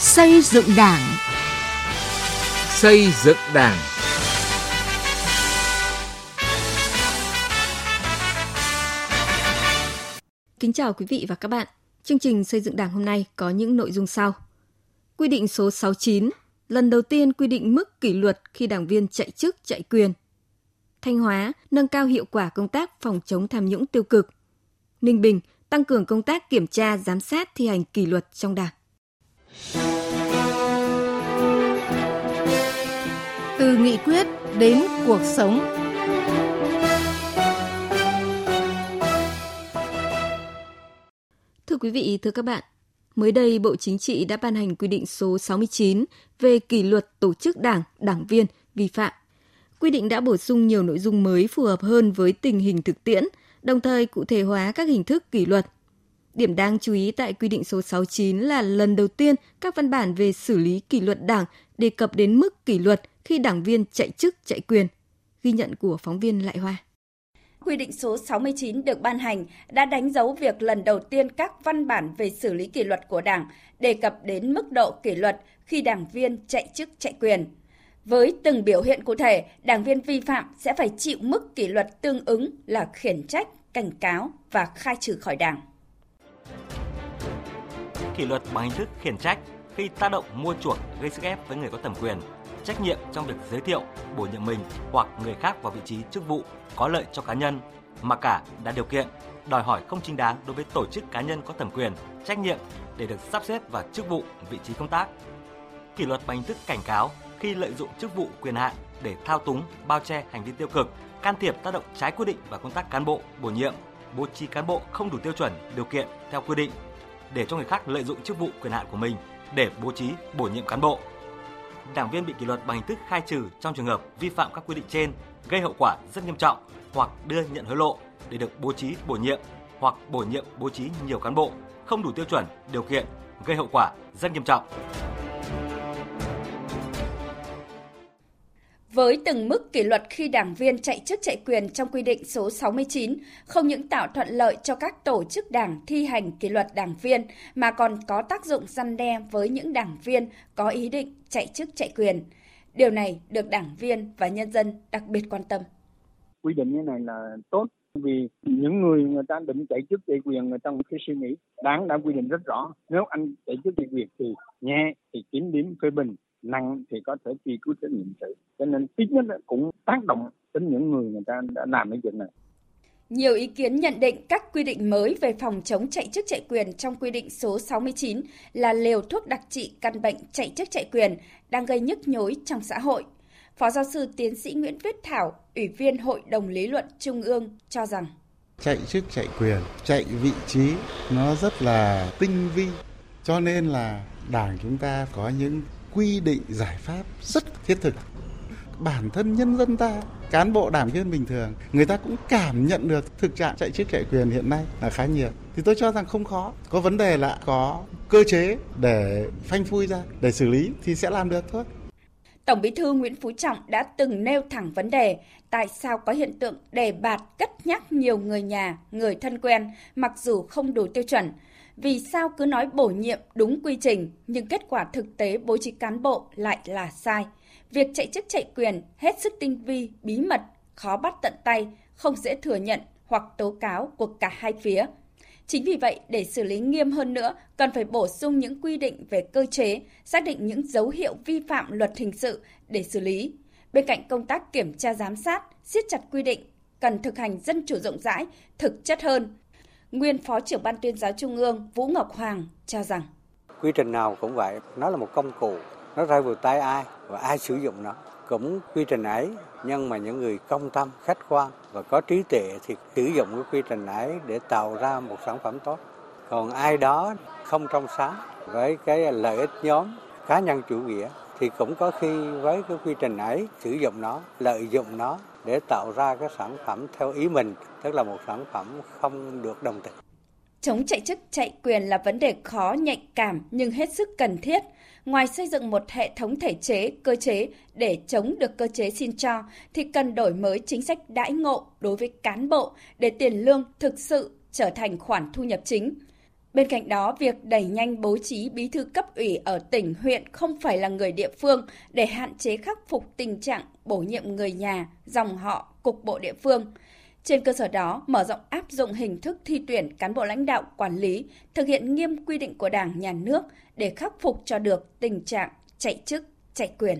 Xây dựng Đảng. Xây dựng Đảng. Kính chào quý vị và các bạn. Chương trình xây dựng Đảng hôm nay có những nội dung sau. Quy định số 69, lần đầu tiên quy định mức kỷ luật khi đảng viên chạy chức chạy quyền. Thanh Hóa nâng cao hiệu quả công tác phòng chống tham nhũng tiêu cực. Ninh Bình tăng cường công tác kiểm tra, giám sát thi hành kỷ luật trong Đảng. Từ nghị quyết đến cuộc sống. Thưa quý vị, thưa các bạn, mới đây Bộ Chính trị đã ban hành quy định số 69 về kỷ luật tổ chức đảng, đảng viên vi phạm. Quy định đã bổ sung nhiều nội dung mới phù hợp hơn với tình hình thực tiễn, đồng thời cụ thể hóa các hình thức kỷ luật. Điểm đáng chú ý tại quy định số 69 là lần đầu tiên các văn bản về xử lý kỷ luật đảng đề cập đến mức kỷ luật khi đảng viên chạy chức chạy quyền. Ghi nhận của phóng viên Lại Hoa. Quy định số 69 được ban hành đã đánh dấu việc lần đầu tiên các văn bản về xử lý kỷ luật của Đảng đề cập đến mức độ kỷ luật khi đảng viên chạy chức chạy quyền. Với từng biểu hiện cụ thể, đảng viên vi phạm sẽ phải chịu mức kỷ luật tương ứng là khiển trách, cảnh cáo và khai trừ khỏi Đảng. Kỷ luật bằng hình thức khiển trách khi tác động mua chuộc gây sức ép với người có thẩm quyền, trách nhiệm trong việc giới thiệu, bổ nhiệm mình hoặc người khác vào vị trí chức vụ có lợi cho cá nhân, mà cả đã điều kiện đòi hỏi không chính đáng đối với tổ chức cá nhân có thẩm quyền, trách nhiệm để được sắp xếp vào chức vụ, vị trí công tác. Kỷ luật bằng hình thức cảnh cáo khi lợi dụng chức vụ quyền hạn để thao túng, bao che hành vi tiêu cực, can thiệp tác động trái quy định vào công tác cán bộ, bổ nhiệm, bố trí cán bộ không đủ tiêu chuẩn, điều kiện theo quy định để cho người khác lợi dụng chức vụ quyền hạn của mình để bố trí, bổ nhiệm cán bộ. Đảng viên bị kỷ luật bằng hình thức khai trừ trong trường hợp vi phạm các quy định trên gây hậu quả rất nghiêm trọng hoặc đưa nhận hối lộ để được bố trí bổ nhiệm hoặc bổ nhiệm bố trí nhiều cán bộ không đủ tiêu chuẩn, điều kiện gây hậu quả rất nghiêm trọng. Với từng mức kỷ luật khi đảng viên chạy chức chạy quyền trong quy định số 69, không những tạo thuận lợi cho các tổ chức đảng thi hành kỷ luật đảng viên mà còn có tác dụng răn đe với những đảng viên có ý định chạy chức chạy quyền. Điều này được đảng viên và nhân dân đặc biệt quan tâm. Quy định như này là tốt vì những người người ta định chạy chức chạy quyền, người ta cũng phải suy nghĩ đáng đã quy định rất rõ. Nếu anh chạy chức chạy quyền thì nhẹ, thì kiểm điểm, phê bình, nặng thì có thể truy cứu trách nhiệm sự. Cho nên ít nhất cũng tác động đến những người người ta đã làm cái chuyện này. Nhiều ý kiến nhận định các quy định mới về phòng chống chạy chức chạy quyền trong quy định số 69 là liều thuốc đặc trị căn bệnh chạy chức chạy quyền đang gây nhức nhối trong xã hội. Phó giáo sư tiến sĩ Nguyễn Viết Thảo, Ủy viên Hội đồng Lý luận Trung ương cho rằng. Chạy chức chạy quyền, chạy vị trí nó rất là tinh vi. Cho nên là đảng chúng ta có những quy định giải pháp rất thiết thực. Bản thân nhân dân ta cán bộ đảng viên bình thường người ta cũng cảm nhận được thực trạng chạy chức chạy quyền hiện nay là khá nhiều. Thì tôi cho rằng không khó. Có vấn đề là có cơ chế để phanh phui ra để xử lý thì sẽ làm được thôi. Tổng Bí thư Nguyễn Phú Trọng đã từng nêu thẳng vấn đề tại sao có hiện tượng đề bạt cất nhắc nhiều người nhà, người thân quen mặc dù không đủ tiêu chuẩn, vì sao cứ nói bổ nhiệm đúng quy trình nhưng kết quả thực tế bố trí cán bộ lại là sai. Việc chạy chức chạy quyền hết sức tinh vi, bí mật, khó bắt tận tay, không dễ thừa nhận hoặc tố cáo của cả hai phía. Chính vì vậy, để xử lý nghiêm hơn nữa, cần phải bổ sung những quy định về cơ chế, xác định những dấu hiệu vi phạm luật hình sự để xử lý. Bên cạnh công tác kiểm tra giám sát, siết chặt quy định, cần thực hành dân chủ rộng rãi, thực chất hơn, Nguyên Phó trưởng Ban tuyên giáo Trung ương Vũ Ngọc Hoàng cho rằng Quy trình nào cũng vậy, nó là một công cụ, nó rơi vào tay ai và ai sử dụng nó. Cũng quy trình ấy, nhưng mà những người công tâm, khách quan và có trí tuệ thì sử dụng cái quy trình ấy để tạo ra một sản phẩm tốt. Còn ai đó không trong sáng với cái lợi ích nhóm cá nhân chủ nghĩa thì cũng có khi với cái quy trình ấy sử dụng nó, lợi dụng nó để tạo ra cái sản phẩm theo ý mình, tức là một sản phẩm không được đồng tình. Chống chạy chức chạy quyền là vấn đề khó nhạy cảm nhưng hết sức cần thiết. Ngoài xây dựng một hệ thống thể chế, cơ chế để chống được cơ chế xin cho, thì cần đổi mới chính sách đãi ngộ đối với cán bộ để tiền lương thực sự trở thành khoản thu nhập chính. Bên cạnh đó, việc đẩy nhanh bố trí bí thư cấp ủy ở tỉnh, huyện không phải là người địa phương để hạn chế khắc phục tình trạng bổ nhiệm người nhà, dòng họ, cục bộ địa phương. Trên cơ sở đó, mở rộng áp dụng hình thức thi tuyển cán bộ lãnh đạo quản lý, thực hiện nghiêm quy định của Đảng, Nhà nước để khắc phục cho được tình trạng chạy chức, chạy quyền.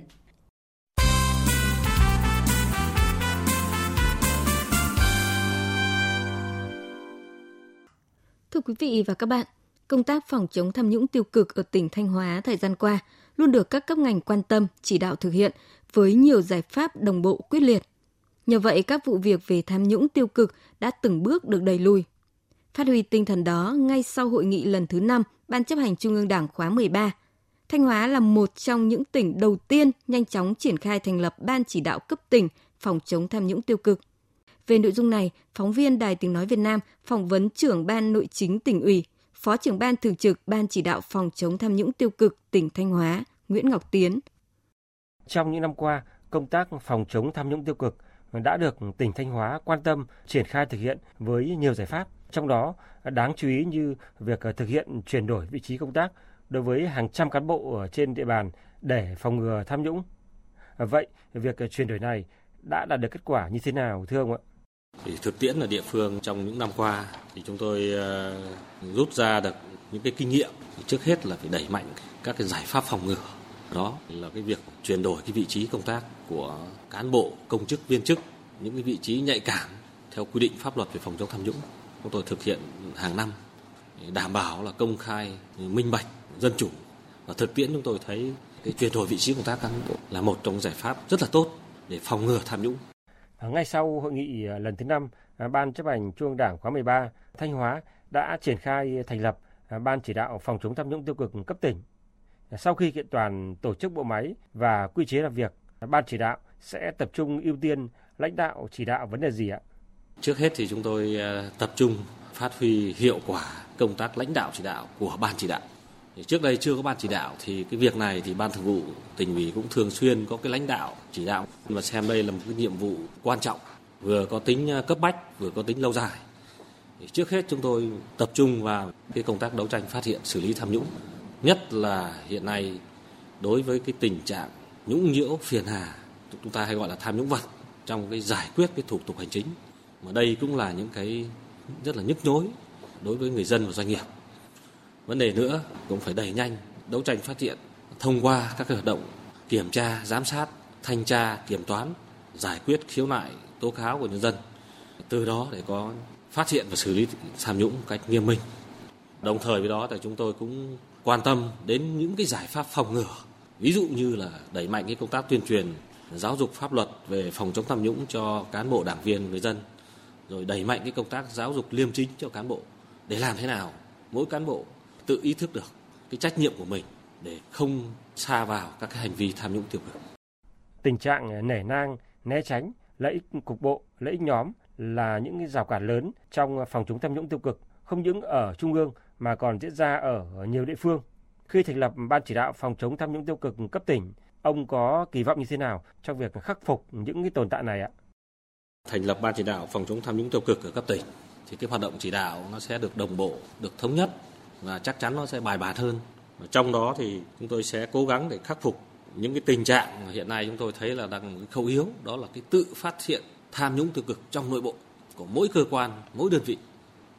Thưa quý vị và các bạn, công tác phòng chống tham nhũng tiêu cực ở tỉnh Thanh Hóa thời gian qua luôn được các cấp ngành quan tâm, chỉ đạo thực hiện với nhiều giải pháp đồng bộ quyết liệt. Nhờ vậy, các vụ việc về tham nhũng tiêu cực đã từng bước được đẩy lùi. Phát huy tinh thần đó, ngay sau hội nghị lần thứ 5 Ban chấp hành Trung ương Đảng khóa 13, Thanh Hóa là một trong những tỉnh đầu tiên nhanh chóng triển khai thành lập Ban chỉ đạo cấp tỉnh phòng chống tham nhũng tiêu cực – về nội dung này, phóng viên Đài Tiếng Nói Việt Nam phỏng vấn trưởng ban nội chính tỉnh ủy, phó trưởng ban thường trực ban chỉ đạo phòng chống tham nhũng tiêu cực tỉnh Thanh Hóa, Nguyễn Ngọc Tiến. Trong những năm qua, công tác phòng chống tham nhũng tiêu cực đã được tỉnh Thanh Hóa quan tâm triển khai thực hiện với nhiều giải pháp. Trong đó, đáng chú ý như việc ờ, thực hiện chuyển đổi vị trí công tác đối với hàng trăm cán bộ ở trên địa bàn để phòng ngừa tham nhũng. Vậy, việc ờ, chuyển đổi này đã đạt được kết quả như thế nào thưa ông ạ? Thì thực tiễn ở địa phương trong những năm qua thì chúng tôi ờ, rút ra được những cái kinh nghiệm. Trước hết là phải đẩy mạnh các cái giải pháp phòng ngừa. Đó là cái việc chuyển đổi cái vị trí công tác của cán bộ, công chức, viên chức, những cái vị trí nhạy cảm theo quy định pháp luật về phòng chống tham nhũng. Chúng tôi thực hiện hàng năm đảm bảo là công khai, minh bạch, dân chủ. Và thực tiễn chúng tôi thấy cái chuyển đổi vị trí công tác cán bộ là một trong giải pháp rất là tốt để phòng ngừa tham nhũng. À, ngay sau hội nghị à, lần thứ năm à, Ban chấp hành Trung ương Đảng khóa 13, Thanh Hóa đã triển khai thành lập Ban chỉ đạo phòng chống tham nhũng tiêu cực cấp tỉnh. Sau khi kiện toàn tổ chức bộ máy và quy chế làm việc, Ban chỉ đạo sẽ tập trung ưu tiên lãnh đạo chỉ đạo vấn đề gì ạ? Trước hết thì chúng tôi ờ, tập trung phát huy hiệu quả công tác lãnh đạo chỉ đạo của Ban chỉ đạo. Trước đây chưa có ban chỉ đạo thì cái việc này thì ban thường vụ tỉnh ủy cũng thường xuyên có cái lãnh đạo chỉ đạo. Và xem đây là một cái nhiệm vụ quan trọng vừa có tính ờ, cấp bách vừa có tính lâu dài. Trước hết chúng tôi tập trung vào cái công tác đấu tranh phát hiện xử lý tham nhũng nhất là hiện nay, đối với cái tình trạng nhũng nhiễu, phiền hà, chúng ta hay gọi là tham nhũng vật trong cái giải quyết cái thủ tục hành chính. Mà đây cũng là những cái rất là nhức nhối đối với người dân và doanh nghiệp. Vấn đề nữa cũng phải đẩy nhanh đấu tranh phát hiện thông qua các cái hoạt động kiểm tra, giám sát, thanh tra, kiểm toán, giải quyết khiếu nại, tố cáo của nhân dân. Từ đó để có phát hiện và xử lý tham nhũng cách nghiêm minh. Đồng thời với đó thì chúng tôi cũng quan tâm đến những cái giải pháp phòng ngừa ví dụ như là đẩy mạnh cái công tác tuyên truyền giáo dục pháp luật về phòng chống tham nhũng cho cán bộ đảng viên người dân rồi đẩy mạnh cái công tác giáo dục liêm chính cho cán bộ để làm thế nào mỗi cán bộ tự ý thức được cái trách nhiệm của mình để không xa vào các cái hành vi tham nhũng tiêu cực. Tình trạng nể nang, né tránh, lợi ích cục bộ, lợi ích nhóm là những cái rào cản lớn trong phòng chống tham nhũng tiêu cực không những ở trung ương mà còn diễn ra ở nhiều địa phương. Khi thành lập ban chỉ đạo phòng chống tham nhũng tiêu cực cấp tỉnh, ông có kỳ vọng như thế nào trong việc khắc phục những cái tồn tại này ạ? Thành lập ban chỉ đạo phòng chống tham nhũng tiêu cực ở cấp tỉnh thì cái hoạt động chỉ đạo nó sẽ được đồng bộ, được thống nhất và chắc chắn nó sẽ bài bản hơn. Trong đó thì chúng tôi sẽ cố gắng để khắc phục những cái tình trạng hiện nay chúng tôi thấy là đang một khâu yếu đó là cái tự phát hiện tham nhũng tiêu cực trong nội bộ của mỗi cơ quan, mỗi đơn vị.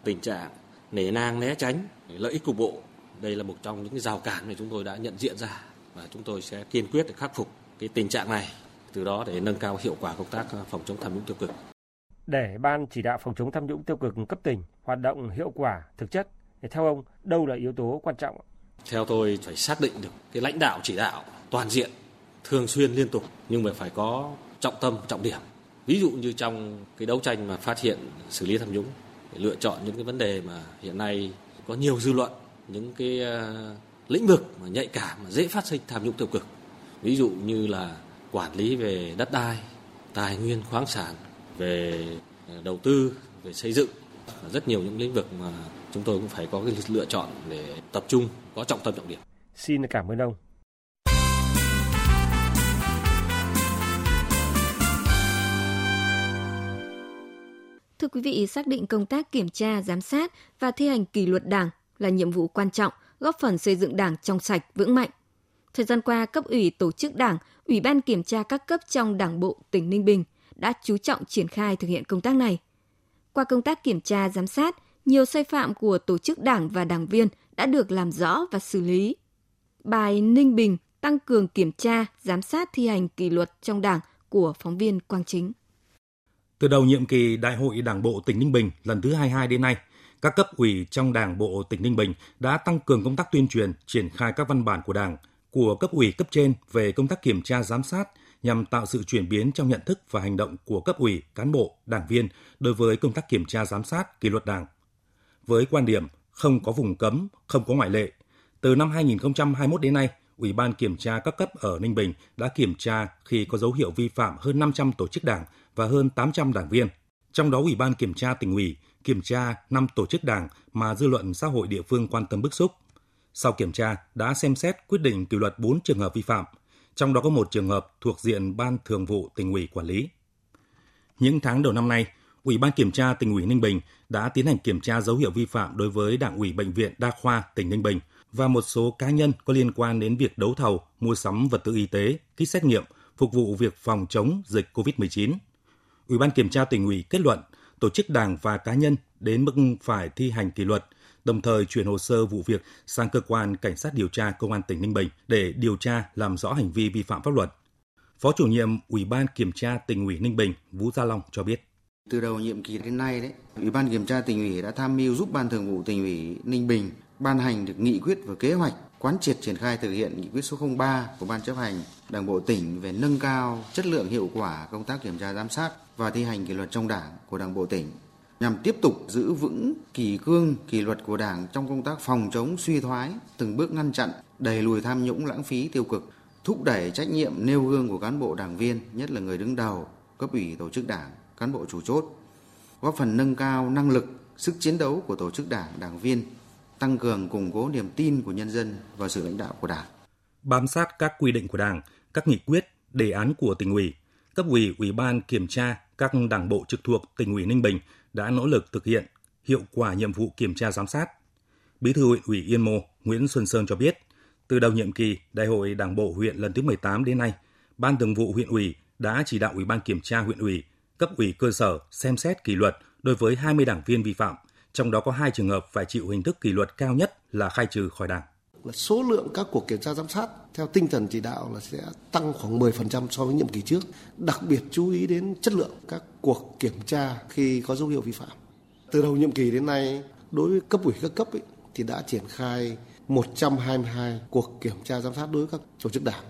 Tình trạng nể nang né tránh lợi ích cục bộ đây là một trong những cái rào cản mà chúng tôi đã nhận diện ra và chúng tôi sẽ kiên quyết để khắc phục cái tình trạng này từ đó để nâng cao hiệu quả công tác phòng chống tham nhũng tiêu cực. Để ban chỉ đạo phòng chống tham nhũng tiêu cực cấp tỉnh hoạt động hiệu quả thực chất thì theo ông, đâu là yếu tố quan trọng? Theo tôi phải xác định được cái lãnh đạo chỉ đạo toàn diện, thường xuyên liên tục nhưng mà phải có trọng tâm, trọng điểm. Ví dụ như trong cái đấu tranh mà phát hiện xử lý tham nhũng, lựa chọn những cái vấn đề mà hiện nay có nhiều dư luận, những cái ờ, lĩnh vực mà nhạy cảm mà dễ phát sinh tham nhũng tiêu cực. Ví dụ như là quản lý về đất đai, tài nguyên khoáng sản, về ờ, đầu tư, về xây dựng, rất nhiều những lĩnh vực mà chúng tôi cũng phải có cái lựa chọn để tập trung có trọng tâm trọng điểm. Xin cảm ơn ông. Thưa quý vị, xác định công tác kiểm tra, giám sát và thi hành kỷ luật Đảng là nhiệm vụ quan trọng, góp phần xây dựng Đảng trong sạch, vững mạnh. Thời gian qua, cấp ủy tổ chức Đảng, Ủy ban kiểm tra các cấp trong Đảng bộ tỉnh Ninh Bình đã chú trọng triển khai thực hiện công tác này. Qua công tác kiểm tra giám sát, nhiều sai phạm của tổ chức đảng và đảng viên đã được làm rõ và xử lý. Bài Ninh Bình tăng cường kiểm tra, giám sát thi hành kỷ luật trong đảng của phóng viên Quang Chính. Từ đầu nhiệm kỳ Đại hội Đảng bộ tỉnh Ninh Bình lần thứ 22 đến nay, các cấp ủy trong Đảng bộ tỉnh Ninh Bình đã tăng cường công tác tuyên truyền, triển khai các văn bản của Đảng, của cấp ủy cấp trên về công tác kiểm tra giám sát nhằm tạo sự chuyển biến trong nhận thức và hành động của cấp ủy, cán bộ, đảng viên đối với công tác kiểm tra giám sát kỷ luật Đảng. Với quan điểm không có vùng cấm, không có ngoại lệ, từ năm 2021 đến nay, Ủy ban kiểm tra các cấp ở Ninh Bình đã kiểm tra khi có dấu hiệu vi phạm hơn 500 tổ chức đảng và hơn 800 đảng viên. Trong đó Ủy ban kiểm tra tỉnh ủy kiểm tra 5 tổ chức đảng mà dư luận xã hội địa phương quan tâm bức xúc. Sau kiểm tra đã xem xét quyết định kỷ luật 4 trường hợp vi phạm, trong đó có một trường hợp thuộc diện Ban Thường vụ tỉnh ủy quản lý. Những tháng đầu năm nay, Ủy ban kiểm tra tỉnh ủy Ninh Bình đã tiến hành kiểm tra dấu hiệu vi phạm đối với Đảng ủy Bệnh viện Đa khoa tỉnh Ninh Bình và một số cá nhân có liên quan đến việc đấu thầu, mua sắm vật tư y tế, kit xét nghiệm phục vụ việc phòng chống dịch COVID-19. Ủy ban kiểm tra tỉnh ủy kết luận tổ chức đảng và cá nhân đến mức phải thi hành kỷ luật, đồng thời chuyển hồ sơ vụ việc sang cơ quan cảnh sát điều tra công an tỉnh Ninh Bình để điều tra làm rõ hành vi vi phạm pháp luật. Phó chủ nhiệm Ủy ban kiểm tra tỉnh ủy Ninh Bình Vũ Gia Long cho biết. Từ đầu nhiệm kỳ đến nay đấy, Ủy ban kiểm tra tỉnh ủy đã tham mưu giúp Ban Thường vụ tỉnh ủy Ninh Bình ban hành được nghị quyết và kế hoạch quán triệt triển khai thực hiện nghị quyết số 03 của Ban chấp hành Đảng bộ tỉnh về nâng cao chất lượng hiệu quả công tác kiểm tra giám sát và thi hành kỷ luật trong Đảng của Đảng bộ tỉnh nhằm tiếp tục giữ vững kỷ cương kỷ luật của Đảng trong công tác phòng chống suy thoái, từng bước ngăn chặn, đẩy lùi tham nhũng lãng phí tiêu cực, thúc đẩy trách nhiệm nêu gương của cán bộ đảng viên, nhất là người đứng đầu, cấp ủy tổ chức đảng, cán bộ chủ chốt, góp phần nâng cao năng lực, sức chiến đấu của tổ chức đảng, đảng viên, tăng cường củng cố niềm tin của nhân dân vào sự lãnh đạo của Đảng. Bám sát các quy định của Đảng, các nghị quyết, đề án của tỉnh ủy, cấp ủy, ủy ban kiểm tra các đảng bộ trực thuộc tỉnh ủy Ninh Bình đã nỗ lực thực hiện hiệu quả nhiệm vụ kiểm tra giám sát. Bí thư huyện ủy Yên Mô Nguyễn Xuân Sơn cho biết, từ đầu nhiệm kỳ Đại hội Đảng bộ huyện lần thứ 18 đến nay, Ban Thường vụ huyện ủy đã chỉ đạo Ủy ban kiểm tra huyện ủy, cấp ủy cơ sở xem xét kỷ luật đối với 20 đảng viên vi phạm, trong đó có hai trường hợp phải chịu hình thức kỷ luật cao nhất là khai trừ khỏi đảng. Là số lượng các cuộc kiểm tra giám sát theo tinh thần chỉ đạo là sẽ tăng khoảng 10% so với nhiệm kỳ trước, đặc biệt chú ý đến chất lượng các cuộc kiểm tra khi có dấu hiệu vi phạm. Từ đầu nhiệm kỳ đến nay, đối với cấp ủy các cấp ấy, thì đã triển khai 122 cuộc kiểm tra giám sát đối với các tổ chức đảng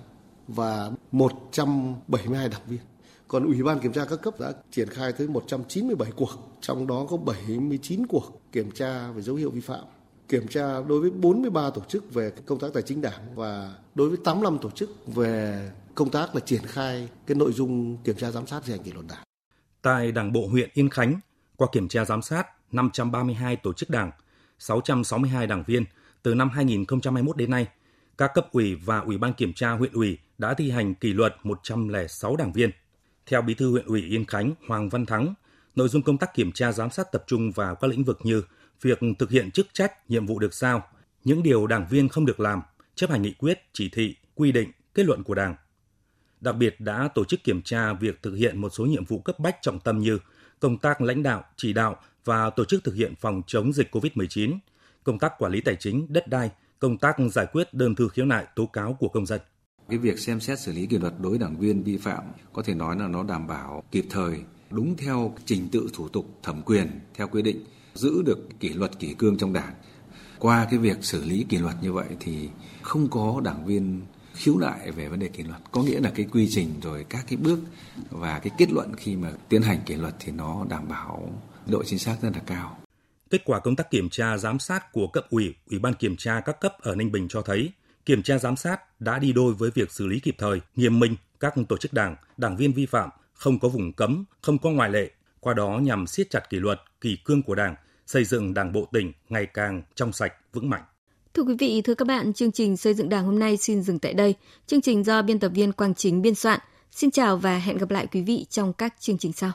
và 172 đảng viên. Còn Ủy ban kiểm tra các cấp đã triển khai tới 197 cuộc, trong đó có 79 cuộc kiểm tra về dấu hiệu vi phạm. Kiểm tra đối với 43 tổ chức về công tác tài chính đảng và đối với 85 tổ chức về công tác là triển khai cái nội dung kiểm tra giám sát thi hành kỷ luật đảng. Tại Đảng bộ huyện Yên Khánh, qua kiểm tra giám sát 532 tổ chức đảng, 662 đảng viên từ năm 2021 đến nay, các cấp ủy và ủy ban kiểm tra huyện ủy đã thi hành kỷ luật 106 đảng viên. Theo Bí thư huyện ủy Yên Khánh Hoàng Văn Thắng, nội dung công tác kiểm tra giám sát tập trung vào các lĩnh vực như việc thực hiện chức trách, nhiệm vụ được giao, những điều đảng viên không được làm, chấp hành nghị quyết, chỉ thị, quy định, kết luận của Đảng. Đặc biệt đã tổ chức kiểm tra việc thực hiện một số nhiệm vụ cấp bách trọng tâm như công tác lãnh đạo, chỉ đạo và tổ chức thực hiện phòng chống dịch COVID-19, công tác quản lý tài chính, đất đai, công tác giải quyết đơn thư khiếu nại tố cáo của công dân. Cái việc xem xét xử lý kỷ luật đối đảng viên vi phạm có thể nói là nó đảm bảo kịp thời, đúng theo trình tự thủ tục thẩm quyền theo quy định, giữ được kỷ luật kỷ cương trong đảng. Qua cái việc xử lý kỷ luật như vậy thì không có đảng viên khiếu nại về vấn đề kỷ luật có nghĩa là cái quy trình rồi các cái bước và cái kết luận khi mà tiến hành kỷ luật thì nó đảm bảo độ chính xác rất là cao. Kết quả công tác kiểm tra giám sát của cấp ủy, ủy ban kiểm tra các cấp ở Ninh Bình cho thấy kiểm tra giám sát đã đi đôi với việc xử lý kịp thời, nghiêm minh các tổ chức đảng, đảng viên vi phạm, không có vùng cấm, không có ngoại lệ, qua đó nhằm siết chặt kỷ luật, kỷ cương của Đảng, xây dựng Đảng bộ tỉnh ngày càng trong sạch, vững mạnh. Thưa quý vị, thưa các bạn, chương trình xây dựng Đảng hôm nay xin dừng tại đây. Chương trình do biên tập viên Quang Chính biên soạn. Xin chào và hẹn gặp lại quý vị trong các chương trình sau.